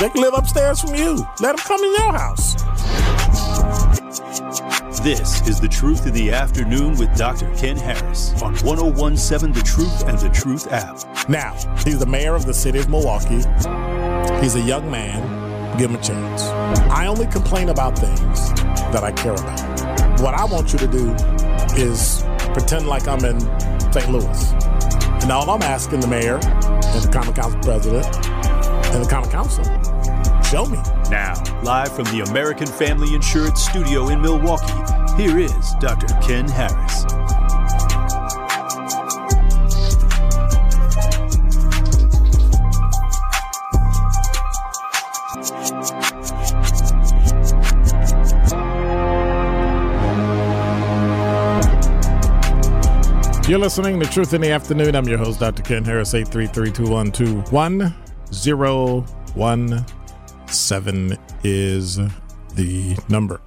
they can live upstairs from you. Let them come in your house. This is The Truth in the Afternoon with Dr. Ken Harris on 1017 The Truth and The Truth app. Now, he's the mayor of the city of Milwaukee. He's a young man. Give him a chance. I only complain about things that I care about. What I want you to do is pretend like I'm in St. Louis. And all I'm asking the mayor and the Common Council president and the Common Council, show me. Now, live from the American Family Insurance Studio in Milwaukee, here is Dr. Ken Harris. You're listening to Truth in the Afternoon. I'm your host, Dr. Ken Harris, 833-212-1017 is the number.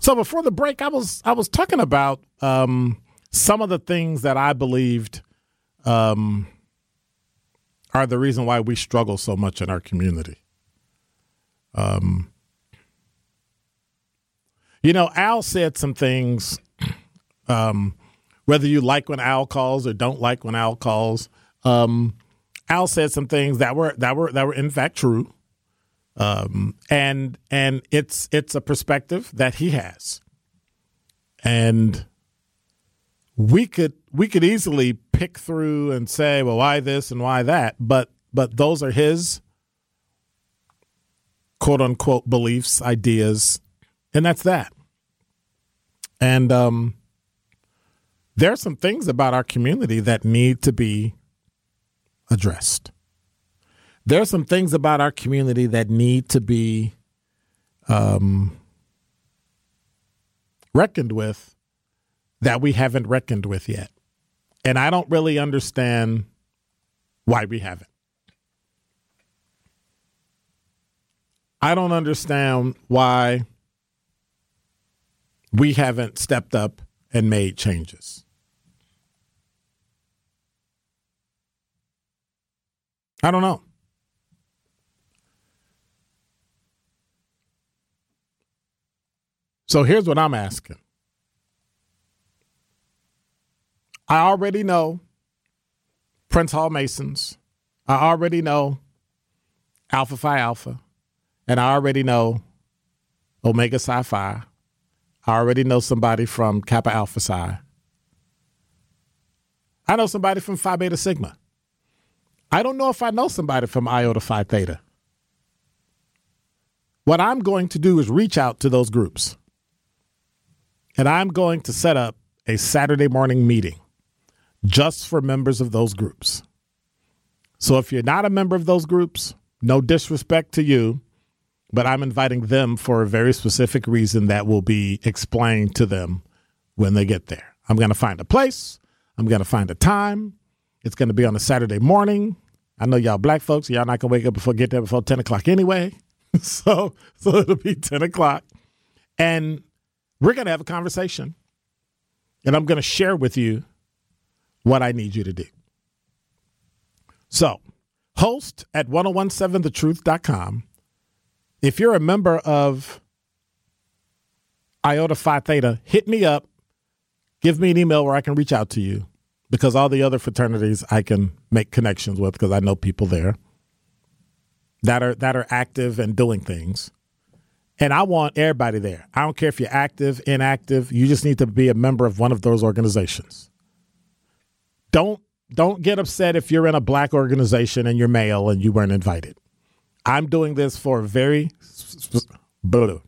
So before the break, I was I was talking about um, some of the things that I believed um, are the reason why we struggle so much in our community. Um, you know, Al said some things um, whether you like when Al calls or don't like when Al calls. Um, Al said some things that were that were that were in fact true, um, and and it's it's a perspective that he has, and we could we could easily pick through and say, well, why this and why that, but but those are his quote unquote beliefs, ideas, and that's that. And um, there are some things about our community that need to be addressed. There are some things about our community that need to be um, reckoned with that we haven't reckoned with yet. And I don't really understand why we haven't. I don't understand why we haven't stepped up and made changes. I don't know. So here's what I'm asking. I already know Prince Hall Masons. I already know Alpha Phi Alpha. And I already know Omega Psi Phi. I already know somebody from Kappa Alpha Psi. I know somebody from Phi Beta Sigma. I don't know if I know somebody from Iota Phi Theta. What I'm going to do is reach out to those groups. And I'm going to set up a Saturday morning meeting just for members of those groups. So if you're not a member of those groups, no disrespect to you, but I'm inviting them for a very specific reason that will be explained to them when they get there. I'm going to find a place, I'm going to find a time. It's going to be on a Saturday morning. I know y'all black folks, y'all not to wake up before get there before 10 o'clock anyway. so, so it'll be 10 o'clock. And we're to have a conversation. And I'm to share with you what I need you to do. So, host at 1017thetruth.com. If you're a member of Iota Phi Theta, hit me up. Give me an email where I can reach out to you because all the other fraternities I can make connections with because I know people there that are that are active and doing things. And I want everybody there. I don't care if you're active, inactive, you just need to be a member of one of those organizations. don't don't get upset if you're in a black organization and you're male and you weren't invited. I'm doing this for a very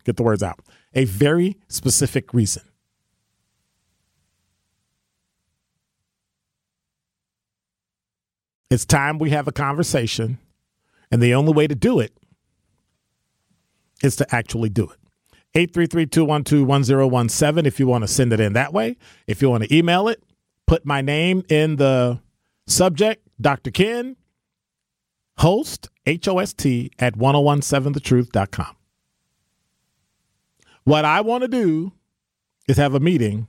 get the words out. A very specific reason. It's time we have a conversation, and the only way to do it is to actually do it. 833-212-1017 if you want to send it in that way. If you want to email it, put my name in the subject, Dr. Ken, host, H-O-S-T, at 1017thetruth.com. What I want to do is have a meeting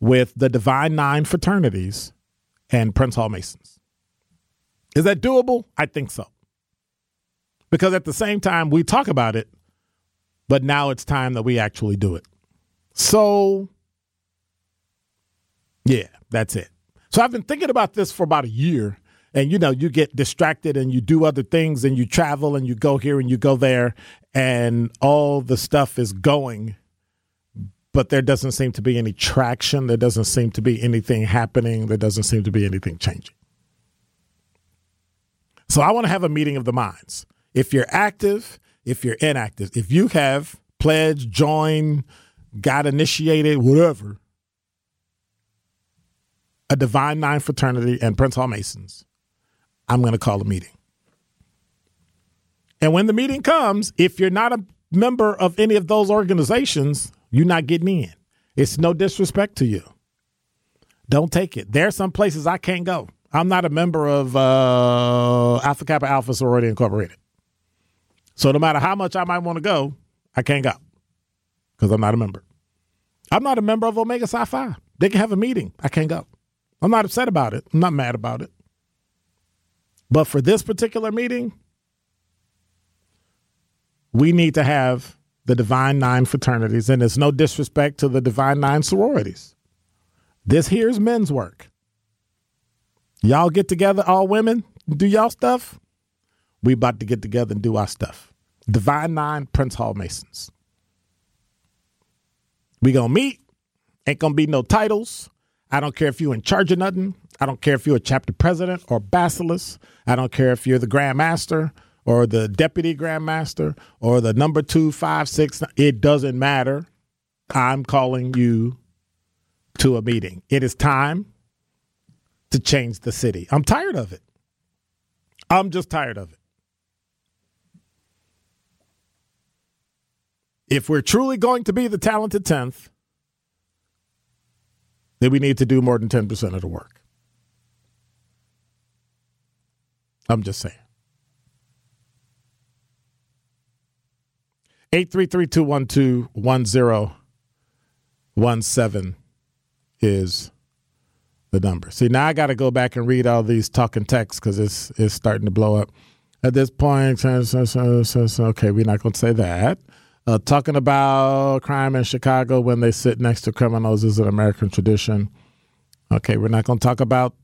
with the Divine Nine fraternities and Prince Hall Masons. Is that doable? I think so. Because at the same time, we talk about it, but now it's time that we actually do it. So, yeah, that's it. So I've been thinking about this for about a year. And you know, you get distracted and you do other things and you travel and you go here and you go there and all the stuff is going, but there doesn't seem to be any traction. There doesn't seem to be anything happening. There doesn't seem to be anything changing. So I want to have a meeting of the minds. If you're active, if you're inactive, if you have pledged, joined, got initiated, whatever, a Divine Nine fraternity and Prince Hall Masons, I'm going to call a meeting. And when the meeting comes, if you're not a member of any of those organizations, you're not getting in. It's no disrespect to you. Don't take it. There are some places I can't go. I'm not a member of uh, Alpha Kappa Alpha Sorority Incorporated. So no matter how much I might want to go, I can't go because I'm not a member. I'm not a member of Omega Psi Phi. They can have a meeting. I can't go. I'm not upset about it. I'm not mad about it. But for this particular meeting, we need to have the Divine Nine fraternities, and it's no disrespect to the Divine Nine sororities. This here's men's work. Y'all get together, all women, do y'all stuff. We about to get together and do our stuff. Divine Nine Prince Hall Masons. We gonna meet. Ain't gonna be no titles. I don't care if you're in charge of nothing. I don't care if you're a chapter president or basileus. I don't care if you're the grand master or the deputy grand master or the number two, five, six. It doesn't matter. I'm calling you to a meeting. It is time to change the city. I'm tired of it. I'm just tired of it. If we're truly going to be the talented 10th, then we need to do more than 10% of the work. I'm just saying. 833-212-1017 is the number. See, now I got to go back and read all these talking texts because it's it's starting to blow up. At this point, okay, we're not going to say that. Uh, talking about crime in Chicago when they sit next to criminals is an American tradition. Okay, we're not going to talk about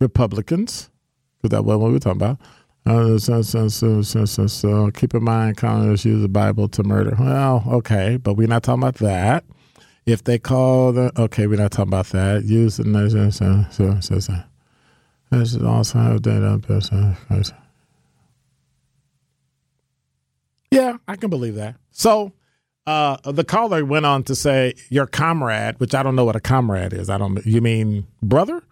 Republicans because that's what we were talking about. Uh, so, so, so, so, so, so, keep in mind, Congress use the Bible to murder. Well, okay, but we're not talking about that. If they call the okay, we're not talking about that. Use the so so so so. This is also have data. Yeah, I can believe that. So uh, the caller went on to say your comrade, which I don't know what a comrade is. I don't. You mean brother?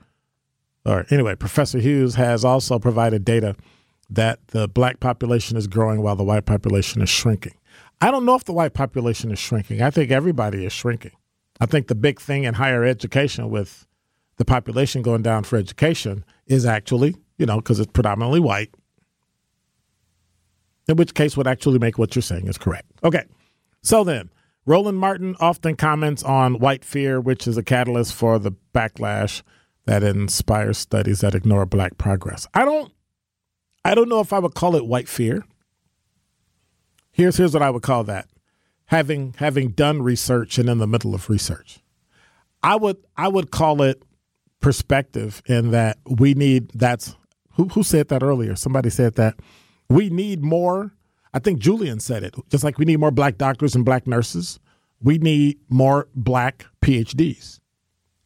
Or anyway, Professor Hughes has also provided data that the black population is growing while the white population is shrinking. I don't know if the white population is shrinking. I think everybody is shrinking. I think the big thing in higher education with the population going down for education is actually, you know, because it's predominantly white, in which case would actually make what you're saying is correct. Okay. So then, Roland Martin often comments on white fear, which is a catalyst for the backlash that inspires studies that ignore black progress. I don't I don't know if I would call it white fear. Here's here's what I would call that having having done research and in the middle of research. I would I would call it perspective in that we need that's who who said that earlier? Somebody said that we need more. I think Julian said it. Just like we need more black doctors and black nurses, we need more black PhDs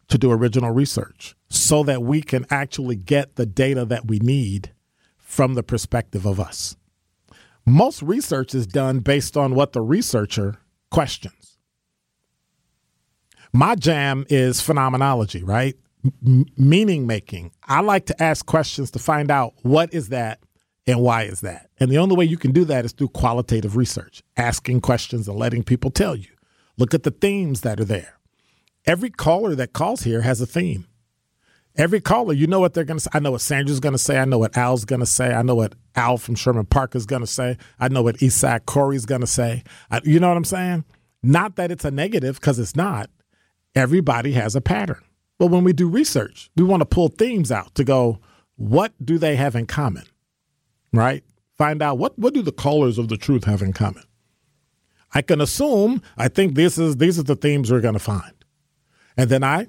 to do original research. so that we can actually get the data that we need from the perspective of us. Most research is done based on what the researcher questions. My jam is phenomenology, right? M- meaning making. I like to ask questions to find out what is that and why is that? And the only way you can do that is through qualitative research, asking questions and letting people tell you. Look at the themes that are there. Every caller that calls here has a theme. Every caller, you know what they're going to say. I know what Sandra's going to say. I know what Al's going to say. I know what Al from Sherman Park is going to say. I know what Isaac Corey's going to say. I, you know what I'm saying? Not that it's a negative, because it's not. Everybody has a pattern. But when we do research, we want to pull themes out to go, what do they have in common? Right? Find out what, what do the callers of the truth have in common? I can assume I think this is these are the themes we're going to find. And then I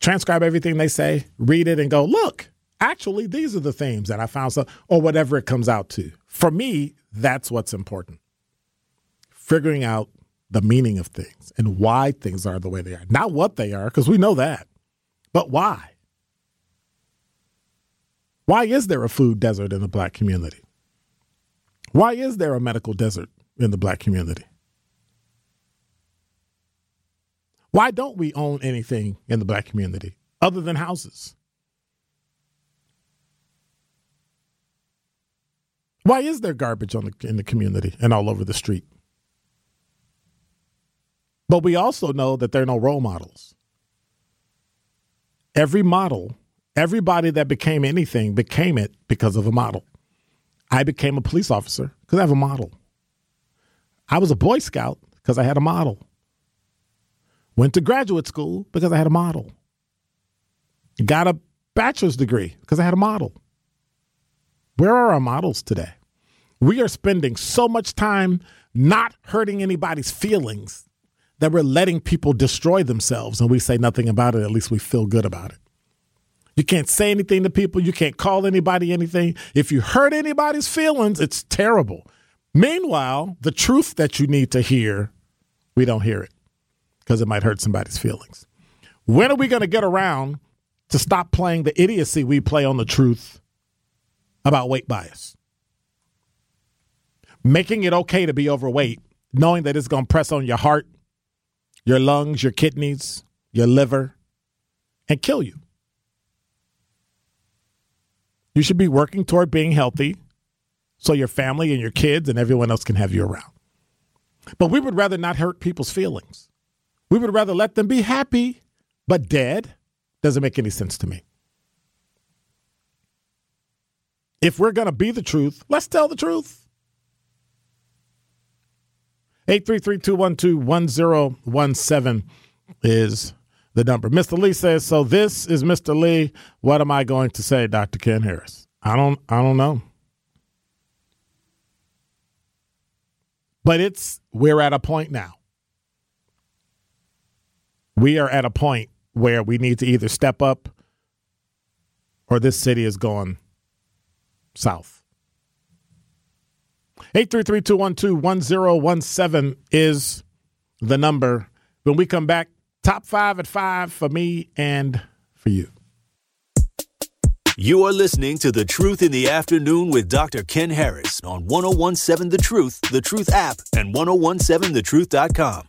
transcribe everything they say, read it, and go, look, actually, these are the themes that I found, so, or whatever it comes out to. For me, that's what's important. Figuring out the meaning of things and why things are the way they are. Not what they are, because we know that, but why. Why is there a food desert in the black community? Why is there a medical desert in the black community? Why don't we own anything in the black community other than houses? Why is there garbage on the, in the community and all over the street? But we also know that there are no role models. Every model, everybody that became anything became it because of a model. I became a police officer because I have a model. I was a Boy Scout because I had a model. Went to graduate school because I had a model. Got a bachelor's degree because I had a model. Where are our models today? We are spending so much time not hurting anybody's feelings that we're letting people destroy themselves and we say nothing about it. At least we feel good about it. You can't say anything to people. You can't call anybody anything. If you hurt anybody's feelings, it's terrible. Meanwhile, the truth that you need to hear, we don't hear it because it might hurt somebody's feelings. When are we going to get around to stop playing the idiocy we play on the truth about weight bias? Making it okay to be overweight, knowing that it's going to press on your heart, your lungs, your kidneys, your liver, and kill you. You should be working toward being healthy so your family and your kids and everyone else can have you around. But we would rather not hurt people's feelings. We would rather let them be happy, but dead doesn't make any sense to me. If we're going to be the truth, let's tell the truth. 833-212-1017 is the number. Mr. Lee says, "So this is Mr. Lee. What am I going to say, Dr. Ken Harris?" I don't I don't know. But it's we're at a point now we are at a point where we need to either step up or this city is going south. 833-212-1017 is the number. When we come back, top five at five for me and for you. You are listening to The Truth in the Afternoon with Dr. Ken Harris on 1017 The Truth, The Truth app, and 1017thetruth.com.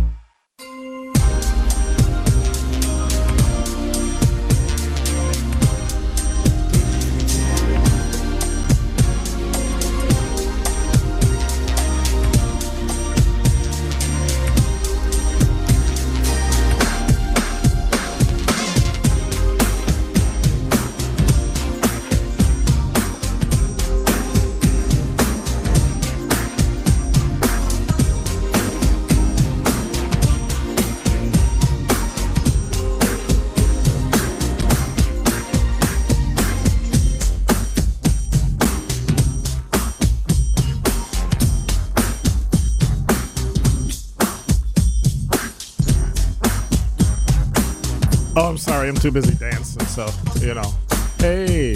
Oh, I'm sorry. I'm too busy dancing. So, you know. Hey.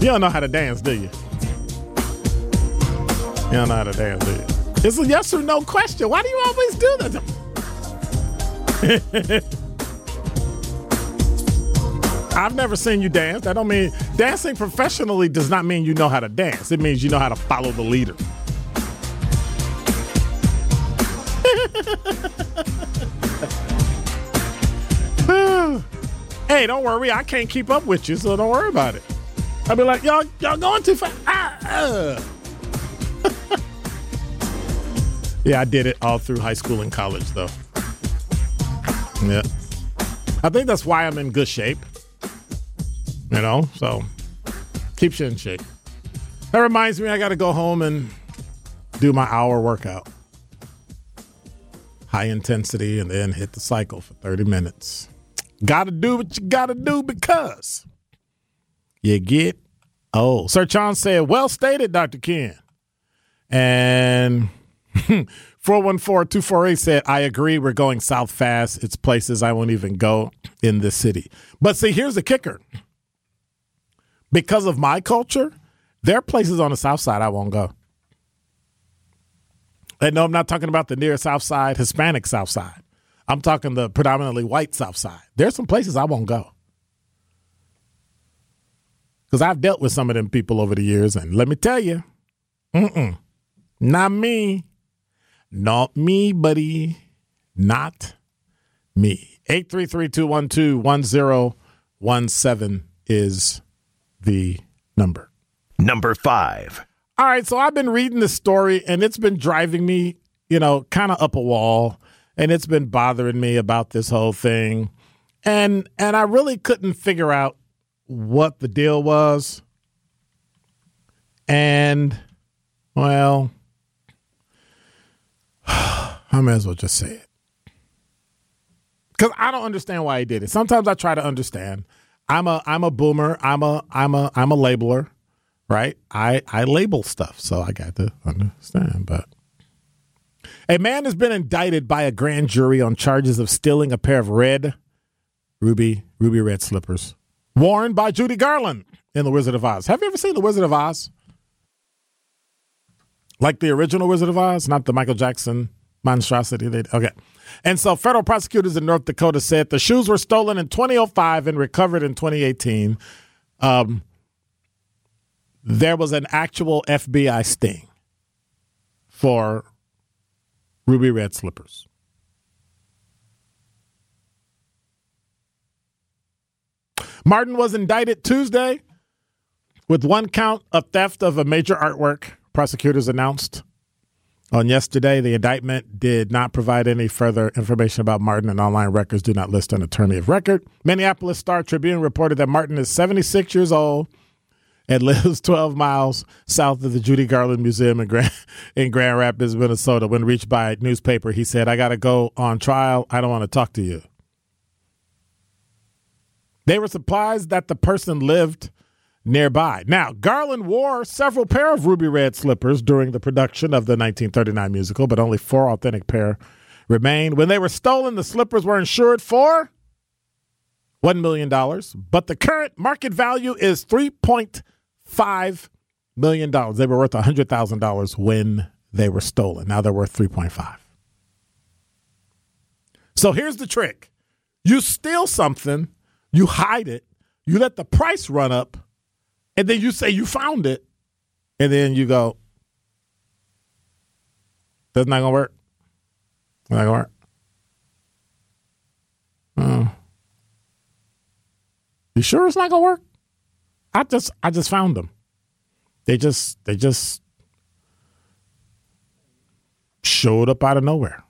You don't know how to dance, do you? You don't know how to dance, do you? It's a yes or no question. Why do you always do that? I've never seen you dance. That don't mean dancing professionally does not mean you know how to dance. It means you know how to follow the leader. Hey, don't worry. I can't keep up with you, so don't worry about it. I'll be like, y'all, y'all going too fast. Ah, uh. yeah, I did it all through high school and college, though. Yeah. I think that's why I'm in good shape. You know, so keeps you in shape. That reminds me, I got to go home and do my hour workout. High intensity, and then hit the cycle for 30 minutes. Got to do what you got to do because you get old. Sir John said, well stated, Dr. Ken. And 414-248 said, I agree. We're going south fast. It's places I won't even go in this city. But see, here's the kicker. Because of my culture, there are places on the south side I won't go. And no, I'm not talking about the near south side, Hispanic south side. I'm talking the predominantly white south side. There's some places I won't go. Because I've dealt with some of them people over the years, and let me tell you, mm-mm, not me. Not me, buddy. Not me. 833-212-1017 is the number. Number five. All right, so I've been reading this story and it's been driving me, you know, kind of up a wall and it's been bothering me about this whole thing. And and I really couldn't figure out what the deal was. And well, I may as well just say it. Cuz I don't understand why he did it. Sometimes I try to understand. I'm a I'm a boomer. I'm a I'm a I'm a labeler, right? I I label stuff, so I got to understand. But a man has been indicted by a grand jury on charges of stealing a pair of red, ruby ruby red slippers worn by Judy Garland in The Wizard of Oz. Have you ever seen The Wizard of Oz? Like the original Wizard of Oz, not the Michael Jackson monstrosity. They, okay. And so federal prosecutors in North Dakota said the shoes were stolen in 2005 and recovered in 2018. Um, there was an actual FBI sting for ruby red slippers. Martin was indicted Tuesday with one count of theft of a major artwork, prosecutors announced. On yesterday, the indictment did not provide any further information about Martin, and online records do not list an attorney of record. Minneapolis Star Tribune reported that Martin is 76 years old and lives 12 miles south of the Judy Garland Museum in Grand, in Grand Rapids, Minnesota. When reached by a newspaper, he said, I got to go on trial. I don't want to talk to you. They were surprised that the person lived nearby. Now, Garland wore several pair of ruby red slippers during the production of the 1939 musical, but only four authentic pair remained. When they were stolen, the slippers were insured for $1 million, but the current market value is $3.5 million. They were worth a $100,000 when they were stolen. Now they're worth 3.5. So here's the trick. You steal something you hide it, you let the price run up, and then you say you found it, and then you go, that's not gonna work. Not gonna work. Oh. You sure it's not gonna work? I just I just found them. They just they just showed up out of nowhere.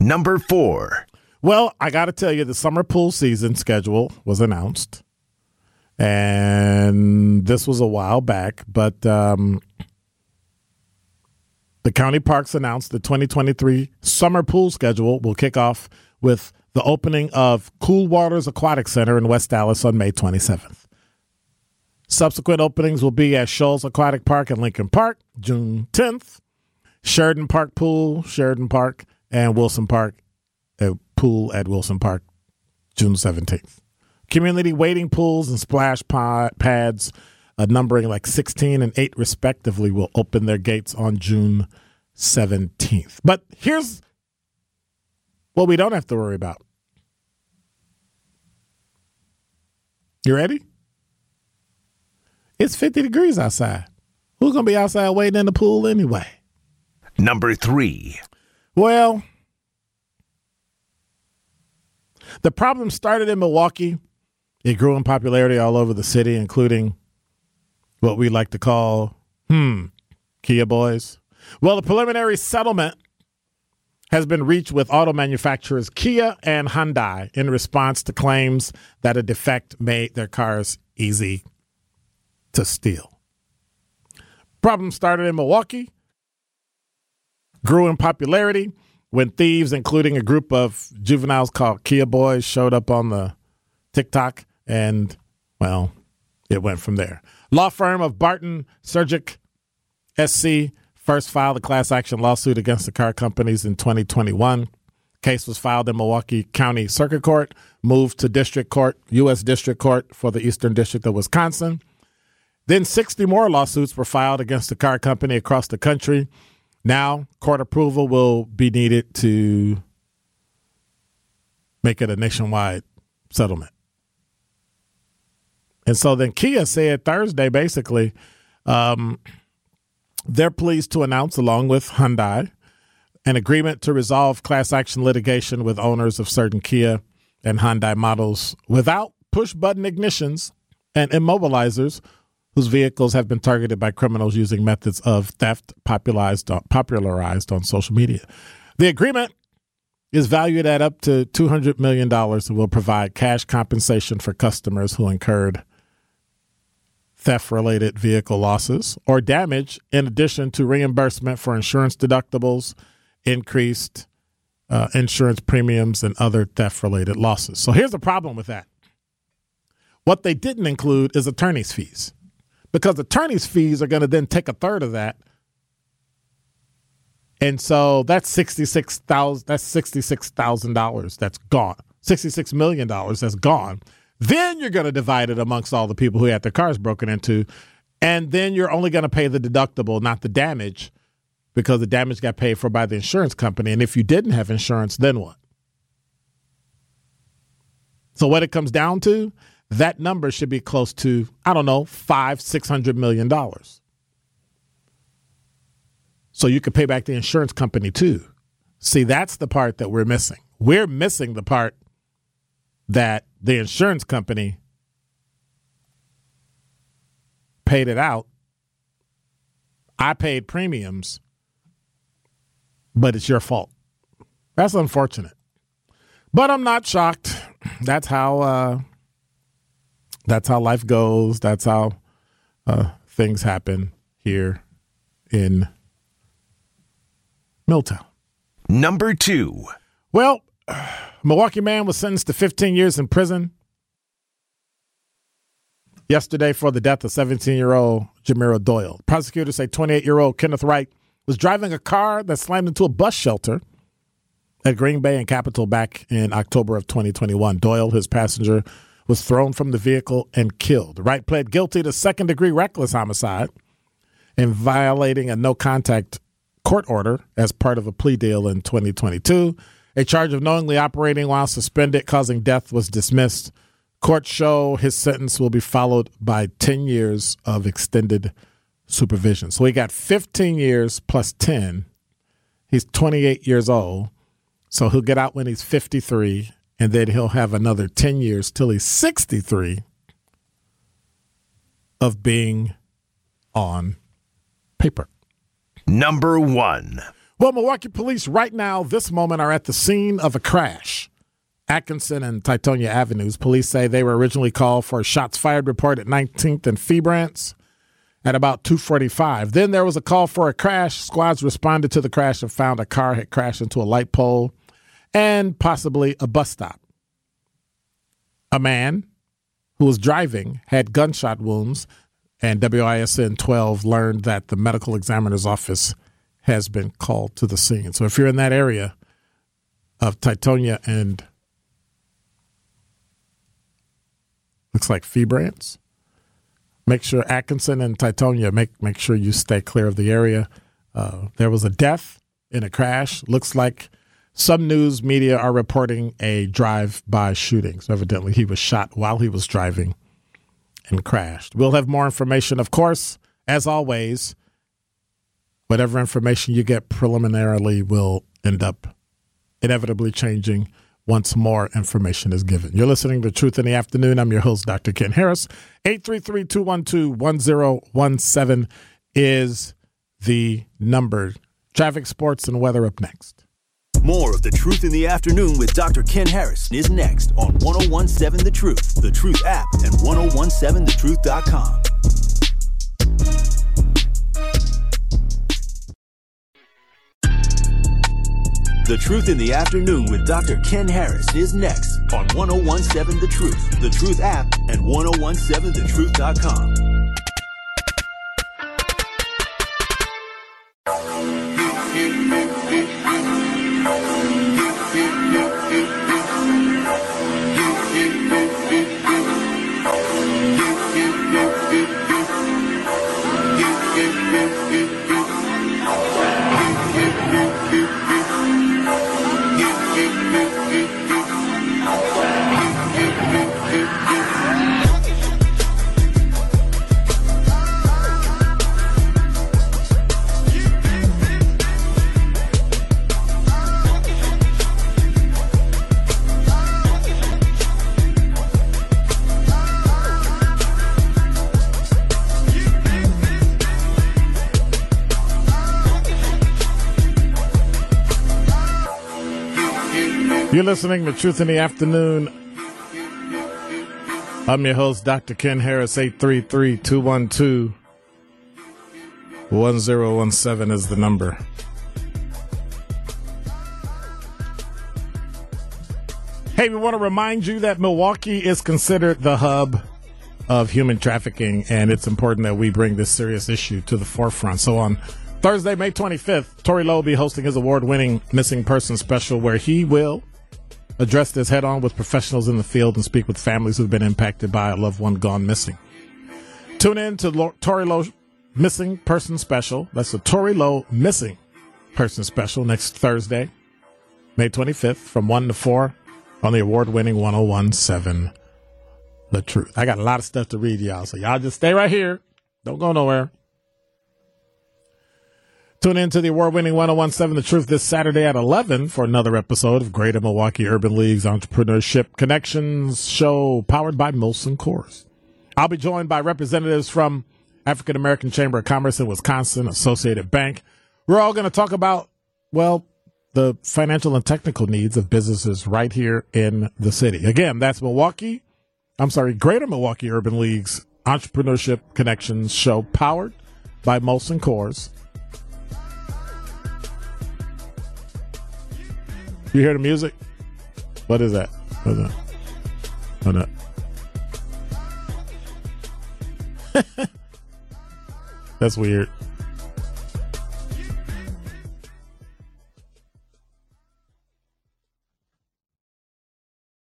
Number four. Well, I got to tell you, the summer pool season schedule was announced, and this was a while back, but um, the county parks announced the 2023 summer pool schedule will kick off with the opening of Cool Waters Aquatic Center in West Allis on May 27th. Subsequent openings will be at Schulz Aquatic Park in Lincoln Park, June 10th, Sheridan Park Pool, Sheridan Park, and Wilson Park a pool at Wilson Park June 17th. Community wading pools and splash pads, uh, numbering like 16 and 8 respectively, will open their gates on June 17th. But here's what we don't have to worry about. You ready? It's 50 degrees outside. Who's going to be outside waiting in the pool anyway? Number three. Well, the problem started in Milwaukee. It grew in popularity all over the city, including what we like to call, hmm, Kia boys. Well, the preliminary settlement has been reached with auto manufacturers Kia and Hyundai in response to claims that a defect made their cars easy to steal. Problem started in Milwaukee, grew in popularity when thieves, including a group of juveniles called Kia Boys, showed up on the TikTok, and well, it went from there. Law firm of Barton Cerjak SC first filed a class action lawsuit against the car companies in 2021. Case was filed in Milwaukee County Circuit Court, moved to District Court, U.S. District Court for the Eastern District of Wisconsin. Then 60 more lawsuits were filed against the car company across the country. Now, court approval will be needed to make it a nationwide settlement. And so then Kia said Thursday basically um, they're pleased to announce, along with Hyundai, an agreement to resolve class action litigation with owners of certain Kia and Hyundai models without push button ignitions and immobilizers whose vehicles have been targeted by criminals using methods of theft popularized, popularized on social media. The agreement is valued at up to $200 million and will provide cash compensation for customers who incurred theft related vehicle losses or damage, in addition to reimbursement for insurance deductibles, increased uh, insurance premiums, and other theft related losses. So here's the problem with that. What they didn't include is attorney's fees because attorney's fees are going to then take a third of that. And so that's sixty-six thousand. That's sixty-six thousand dollars. That's gone. Sixty-six million dollars. That's gone. Then you're going to divide it amongst all the people who had their cars broken into, and then you're only going to pay the deductible, not the damage, because the damage got paid for by the insurance company. And if you didn't have insurance, then what? So what it comes down to that number should be close to, I don't know, five, six hundred million dollars. So you could pay back the insurance company too. See, that's the part that we're missing. We're missing the part that the insurance company paid it out. I paid premiums, but it's your fault. That's unfortunate. But I'm not shocked. That's how uh, that's how life goes. That's how uh, things happen here in Milltown. Number two. Well, Milwaukee man was sentenced to 15 years in prison yesterday for the death of 17 year old Jamira Doyle. Prosecutors say 28 year old Kenneth Wright was driving a car that slammed into a bus shelter at Green Bay and Capitol back in October of 2021. Doyle, his passenger, was thrown from the vehicle and killed. Wright pled guilty to second degree reckless homicide and violating a no contact court order as part of a plea deal in 2022. A charge of knowingly operating while suspended, causing death, was dismissed. Courts show his sentence will be followed by 10 years of extended supervision. So he got 15 years plus 10. He's 28 years old. So he'll get out when he's 53 and then he'll have another 10 years till he's 63 of being on paper. Number one. Well, Milwaukee police right now, this moment, are at the scene of a crash. Atkinson and Teutonia Avenues. Police say they were originally called for a shots fired report at 19th and Fiebrantz at about 2:45. Then there was a call for a crash. Squads responded to the crash and found a car had crashed into a light pole and possibly a bus stop. A man who was driving had gunshot wounds, and WISN 12 learned that the medical examiner's office has been called to the scene. So if you're in that area, of Teutonia and looks like Fiebrantz. Make sure Atkinson and Teutonia make make sure you stay clear of the area. Uh, there was a death in a crash. Looks like some news media are reporting a drive-by shooting. So evidently, he was shot while he was driving and crashed. We'll have more information, of course, as always. Whatever information you get preliminarily will end up inevitably changing once more information is given. You're listening to Truth in the Afternoon. I'm your host, Dr. Ken Harris. 833 212 1017 is the number. Traffic, sports, and weather up next. More of the Truth in the Afternoon with Dr. Ken Harris is next on 1017 The Truth, The Truth app, and 1017thetruth.com. The Truth in the Afternoon with Dr. Ken Harris is next on 1017 The Truth, The Truth app, and 1017thetruth.com. You're listening to Truth in the Afternoon. I'm your host, Dr. Ken Harris, 833 212 1017 is the number. Hey, we want to remind you that Milwaukee is considered the hub of human trafficking, and it's important that we bring this serious issue to the forefront. So on Thursday, May 25th, Tori Lowe will be hosting his award winning Missing Person special where he will address this head on with professionals in the field and speak with families who've been impacted by a loved one gone missing. Tune in to Lo- Tori Lowe Missing Person Special. That's the Tori Lowe Missing Person Special next Thursday, May 25th from 1 to 4 on the award winning 1017 The Truth. I got a lot of stuff to read, y'all, so y'all just stay right here. Don't go nowhere. Tune in to the award winning 1017 The Truth this Saturday at 11 for another episode of Greater Milwaukee Urban League's Entrepreneurship Connections show powered by Molson Coors. I'll be joined by representatives from African American Chamber of Commerce in Wisconsin, Associated Bank. We're all going to talk about, well, the financial and technical needs of businesses right here in the city. Again, that's Milwaukee, I'm sorry, Greater Milwaukee Urban League's Entrepreneurship Connections show powered by Molson Coors. You hear the music? What is that? Is that? Hold up. That's weird.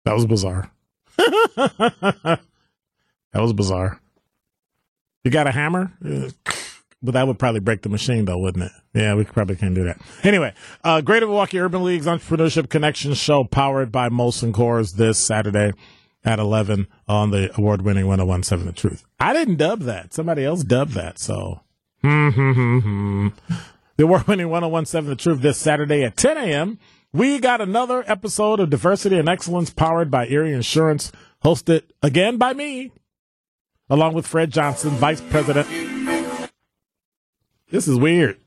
That was bizarre. that was bizarre. You got a hammer? Uh, But that would probably break the machine, though, wouldn't it? Yeah, we probably can't do that. Anyway, uh, Greater Milwaukee Urban League's Entrepreneurship Connection show powered by Molson Coors this Saturday at 11 on the award winning 1017 The Truth. I didn't dub that. Somebody else dubbed that. So, the award winning 1017 The Truth this Saturday at 10 a.m. We got another episode of Diversity and Excellence powered by Erie Insurance, hosted again by me, along with Fred Johnson, Vice President. This is weird.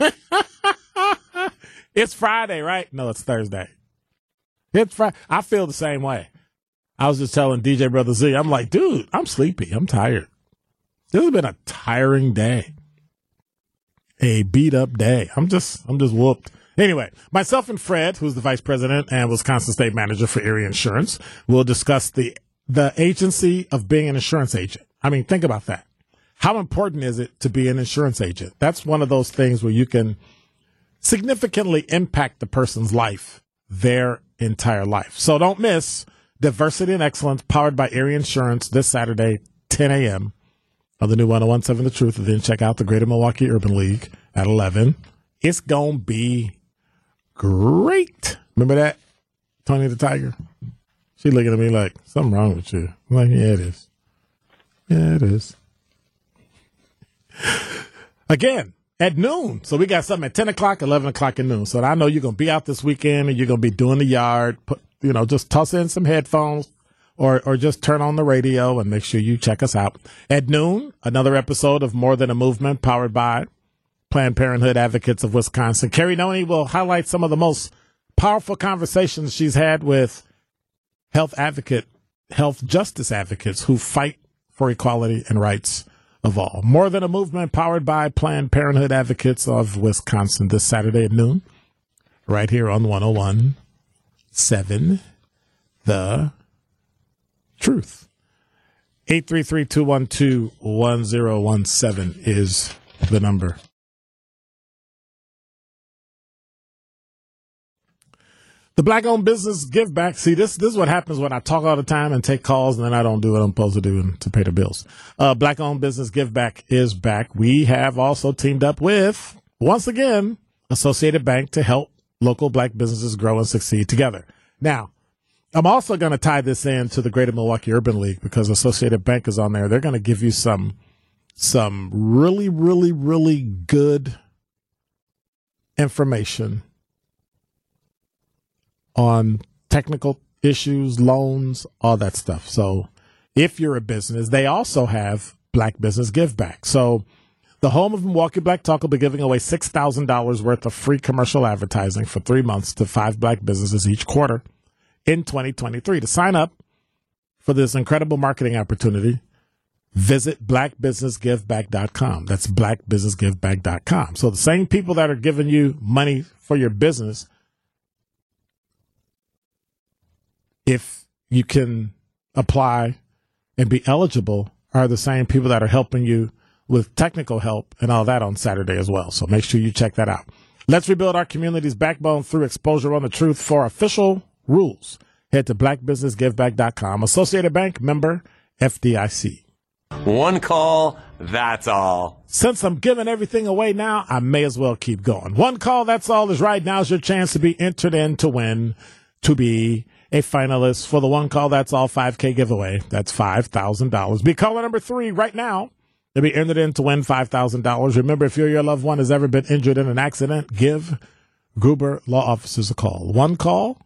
it's Friday, right? No, it's Thursday. It's Friday. I feel the same way. I was just telling DJ Brother Z, I'm like, dude, I'm sleepy. I'm tired. This has been a tiring day. A beat up day. I'm just, I'm just whooped. Anyway, myself and Fred, who's the vice president and Wisconsin state manager for Erie Insurance, will discuss the, the agency of being an insurance agent. I mean, think about that. How important is it to be an insurance agent? That's one of those things where you can significantly impact the person's life their entire life. So don't miss Diversity and Excellence powered by Erie Insurance this Saturday, 10 a.m. on the new 1017 The Truth. And then check out the Greater Milwaukee Urban League at 11. It's going to be great. Remember that? Tony the Tiger? She looking at me like, something wrong with you. I'm like, yeah, it is. Yeah, it is. Again, at noon. So we got something at 10 o'clock, 11 o'clock at noon. So I know you're going to be out this weekend and you're going to be doing the yard. Put, you know, just toss in some headphones or, or just turn on the radio and make sure you check us out. At noon, another episode of More Than a Movement powered by Planned Parenthood Advocates of Wisconsin. Carrie Noni will highlight some of the most powerful conversations she's had with health advocate, health justice advocates who fight for equality and rights of all. More than a movement powered by Planned Parenthood Advocates of Wisconsin this Saturday at noon, right here on 101.7 The Truth. 833-212-1017 is the number. The black owned business give back. See, this this is what happens when I talk all the time and take calls and then I don't do what I'm supposed to do and to pay the bills. Uh, black owned business give back is back. We have also teamed up with once again Associated Bank to help local black businesses grow and succeed together. Now, I'm also going to tie this in to the Greater Milwaukee Urban League because Associated Bank is on there. They're going to give you some some really really really good information on technical issues, loans, all that stuff. So if you're a business, they also have Black Business Give Back. So the home of Milwaukee Black Talk will be giving away $6,000 worth of free commercial advertising for three months to five black businesses each quarter in 2023. To sign up for this incredible marketing opportunity, visit blackbusinessgiveback.com. That's blackbusinessgiveback.com. So the same people that are giving you money for your business if you can apply and be eligible are the same people that are helping you with technical help and all that on Saturday as well. So make sure you check that out. Let's rebuild our community's backbone through exposure on the truth for official rules. Head to blackbusinessgiveback.com. Associated Bank member FDIC. One call, that's all. Since I'm giving everything away now, I may as well keep going. One call, that's all is right. Now's your chance to be entered in to win, to be a finalist for the one call that's all 5K giveaway. That's $5,000. Be caller number three right now. They'll be entered in to win $5,000. Remember, if you or your loved one has ever been injured in an accident, give Gruber Law Offices a call. One call,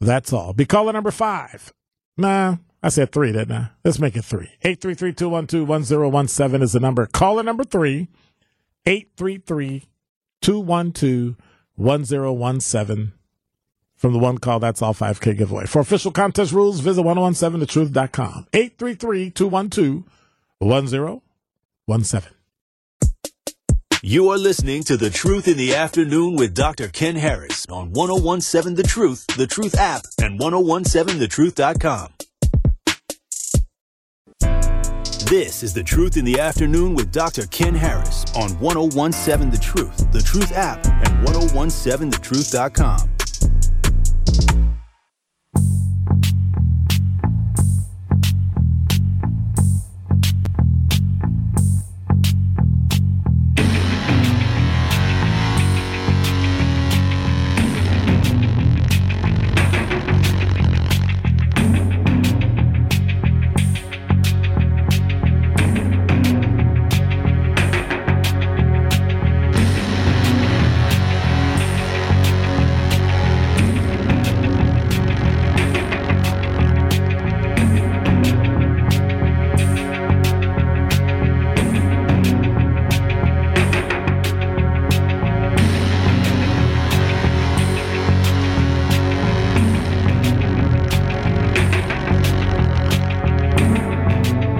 that's all. Be caller number five. Nah, I said three, didn't I? Let's make it three. 833-212-1017 is the number. Caller number three, 833-212-1017 from the one call that's all 5k giveaway for official contest rules visit 1017thetruth.com 833-212-1017 You are listening to The Truth in the Afternoon with Dr. Ken Harris on 1017 The Truth, The Truth app, and 1017thetruth.com. This is The Truth in the Afternoon with Dr. Ken Harris on 1017 The Truth, The Truth app, and 1017thetruth.com.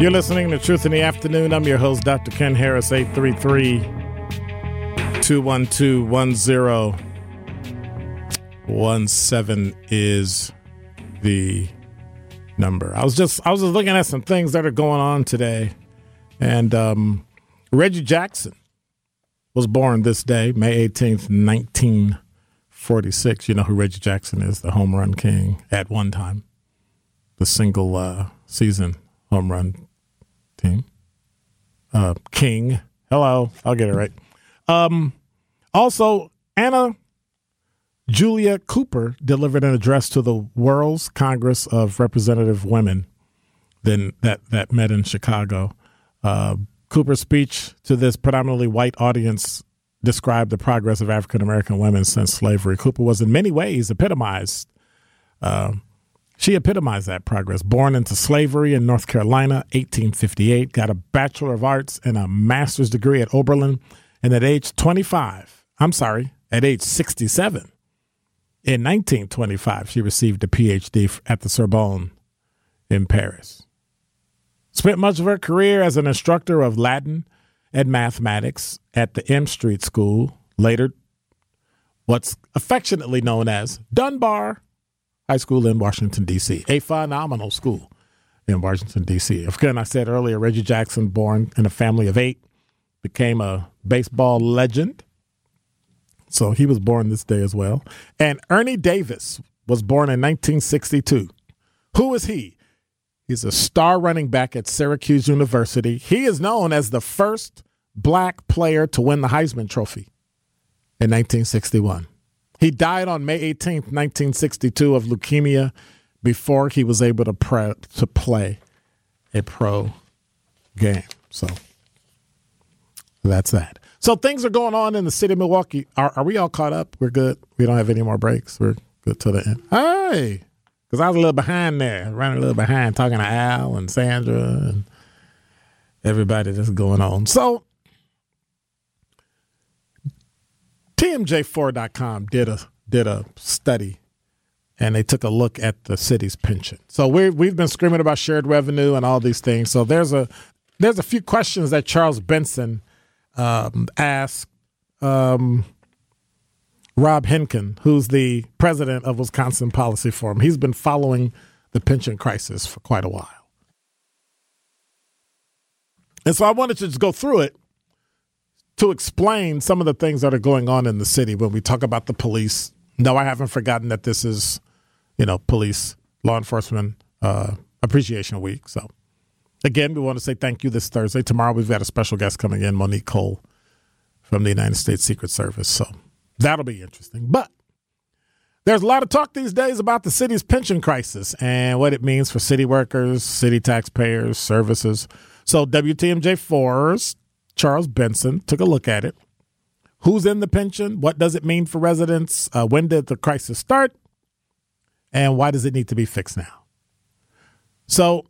You're listening to Truth in the Afternoon. I'm your host, Dr. Ken Harris, 833 212 1017 is the number. I was just I was just looking at some things that are going on today. And um, Reggie Jackson was born this day, May 18th, 1946. You know who Reggie Jackson is, the home run king at one time, the single uh, season home run team. Uh, king. Hello, I'll get it right. Um, also, Anna Julia Cooper delivered an address to the World's Congress of Representative Women then that, that met in Chicago. Uh, Cooper's speech to this predominantly white audience described the progress of African American women since slavery. Cooper was in many ways epitomized. Uh, she epitomized that progress. Born into slavery in North Carolina, 1858, got a Bachelor of Arts and a master's degree at Oberlin, and at age 25, I'm sorry, at age 67, in 1925, she received a PhD at the Sorbonne in Paris. Spent much of her career as an instructor of Latin and mathematics at the M Street School, later what's affectionately known as Dunbar High School in Washington, D.C., a phenomenal school in Washington, D.C. Again, I said earlier, Reggie Jackson, born in a family of eight, became a baseball legend. So he was born this day as well. And Ernie Davis was born in 1962. Who is he? He's a star running back at Syracuse University. He is known as the first black player to win the Heisman Trophy in 1961. He died on May 18th, 1962, of leukemia before he was able to, pre- to play a pro game. So that's that. So things are going on in the city of Milwaukee. Are, are we all caught up? We're good. We don't have any more breaks. We're good to the end. Hey, because I was a little behind there, running a little behind, talking to Al and Sandra and everybody that's going on. So TMJ4.com did a did a study and they took a look at the city's pension. So we we've been screaming about shared revenue and all these things. So there's a there's a few questions that Charles Benson um, asked um, Rob Henken, who's the president of Wisconsin Policy Forum. He's been following the pension crisis for quite a while. And so I wanted to just go through it to explain some of the things that are going on in the city when we talk about the police. No, I haven't forgotten that this is, you know, police, law enforcement uh, appreciation week. So, again, we want to say thank you this Thursday. Tomorrow we've got a special guest coming in, Monique Cole from the United States Secret Service. So that'll be interesting. But there's a lot of talk these days about the city's pension crisis and what it means for city workers, city taxpayers, services. So WTMJ4's Charles Benson took a look at it. Who's in the pension? What does it mean for residents? Uh, when did the crisis start? And why does it need to be fixed now? So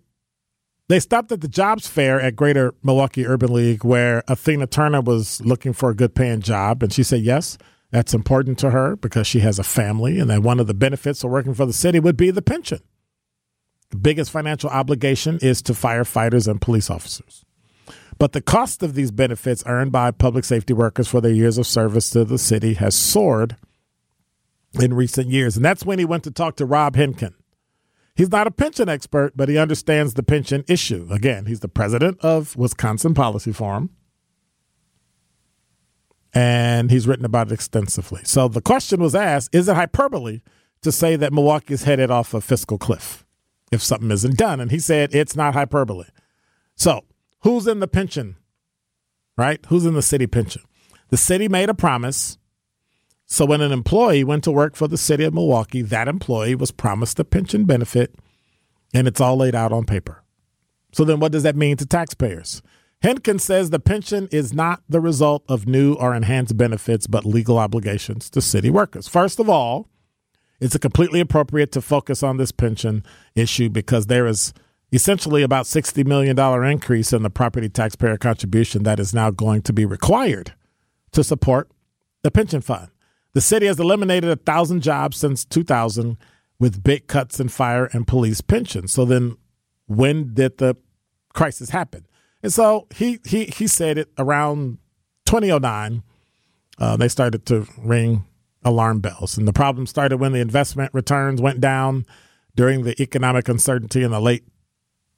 they stopped at the jobs fair at Greater Milwaukee Urban League where Athena Turner was looking for a good paying job. And she said, yes, that's important to her because she has a family. And that one of the benefits of working for the city would be the pension. The biggest financial obligation is to firefighters and police officers. But the cost of these benefits earned by public safety workers for their years of service to the city has soared in recent years. And that's when he went to talk to Rob Henken. He's not a pension expert, but he understands the pension issue. Again, he's the president of Wisconsin Policy Forum. And he's written about it extensively. So the question was asked is it hyperbole to say that Milwaukee is headed off a fiscal cliff if something isn't done? And he said it's not hyperbole. So Who's in the pension? Right? Who's in the city pension? The city made a promise. So when an employee went to work for the city of Milwaukee, that employee was promised a pension benefit, and it's all laid out on paper. So then what does that mean to taxpayers? Henken says the pension is not the result of new or enhanced benefits, but legal obligations to city workers. First of all, it's completely appropriate to focus on this pension issue because there is essentially about $60 million increase in the property taxpayer contribution that is now going to be required to support the pension fund. The city has eliminated a thousand jobs since 2000 with big cuts in fire and police pensions. So then when did the crisis happen? And so he he he said it around 2009. Uh, they started to ring alarm bells, and the problem started when the investment returns went down during the economic uncertainty in the late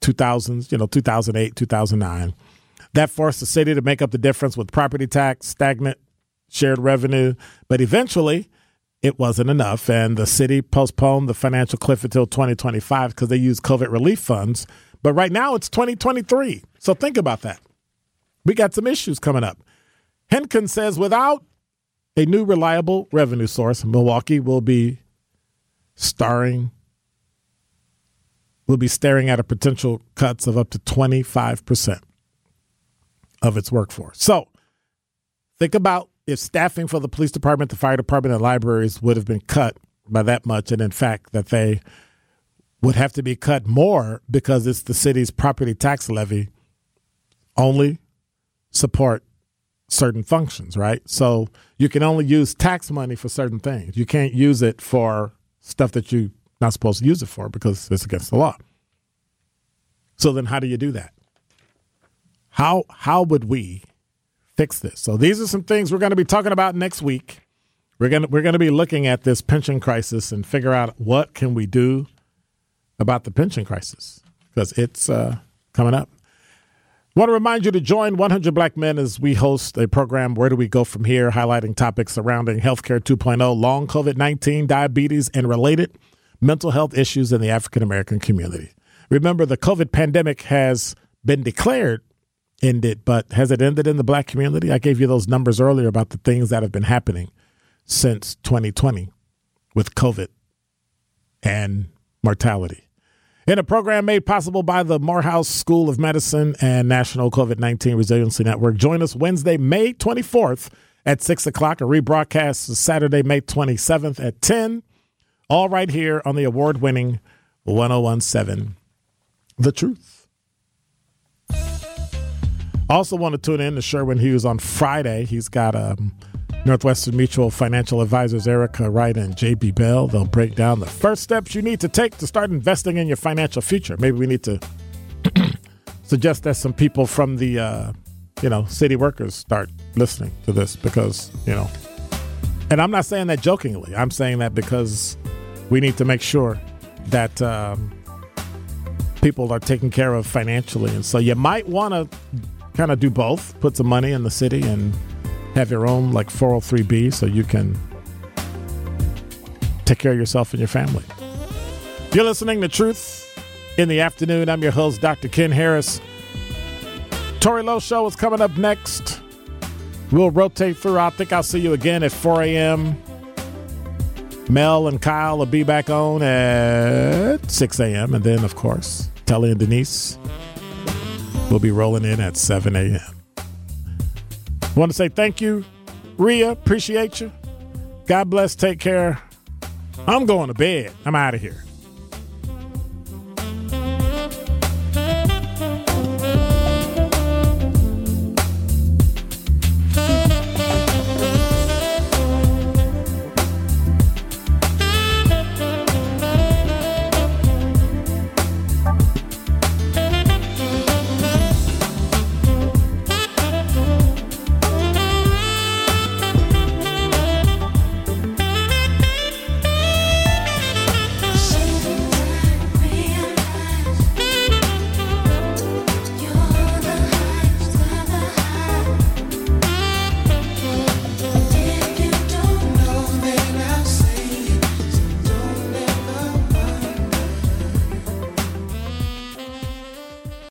2000s, you know, 2008, 2009. That forced the city to make up the difference with property tax, stagnant shared revenue. But eventually, it wasn't enough, and the city postponed the financial cliff until 2025 because they used COVID relief funds. But right now it's 2023. So think about that. We got some issues coming up. Henken says without a new reliable revenue source, Milwaukee will be starring will be staring at a potential cuts of up to 25% of its workforce. So think about if staffing for the police department, the fire department, and libraries would have been cut by that much, and in fact, that they would have to be cut more because it's the city's property tax levy only support certain functions, right? So you can only use tax money for certain things. You can't use it for stuff that you're not supposed to use it for because it's against the law. So then how do you do that? How how would we fix this? So these are some things we're going to be talking about next week. We're going to we're going to be looking at this pension crisis and figure out what can we do about the pension crisis because it's uh, coming up. I want to remind you to join 100 Black Men as we host a program, Where Do We Go From Here, highlighting topics surrounding healthcare 2.0, long COVID 19, diabetes, and related mental health issues in the African American community. Remember, the COVID pandemic has been declared ended, but has it ended in the black community? I gave you those numbers earlier about the things that have been happening since 2020 with COVID and mortality. In a program made possible by the Morehouse School of Medicine and National COVID 19 Resiliency Network, join us Wednesday, May 24th at 6 o'clock. A rebroadcast Saturday, May 27th at 10, all right here on the award winning 1017 The Truth. Also, want to tune in to Sherwin Hughes on Friday. He's got um, Northwestern Mutual Financial Advisors Erica Wright and JB Bell. They'll break down the first steps you need to take to start investing in your financial future. Maybe we need to suggest that some people from the uh, you know city workers start listening to this because you know. And I'm not saying that jokingly. I'm saying that because we need to make sure that um, people are taken care of financially, and so you might want to kind of do both. Put some money in the city and have your own like 403b so you can take care of yourself and your family. You're listening to Truth in the Afternoon. I'm your host, Dr. Ken Harris. Tory Lowe Show is coming up next. We'll rotate through. I think I'll see you again at 4 a.m. Mel and Kyle will be back on at 6 a.m. And then, of course, Telly and Denise will be rolling in at 7 a.m. Want to say thank you, Ria. Appreciate you. God bless. Take care. I'm going to bed. I'm out of here.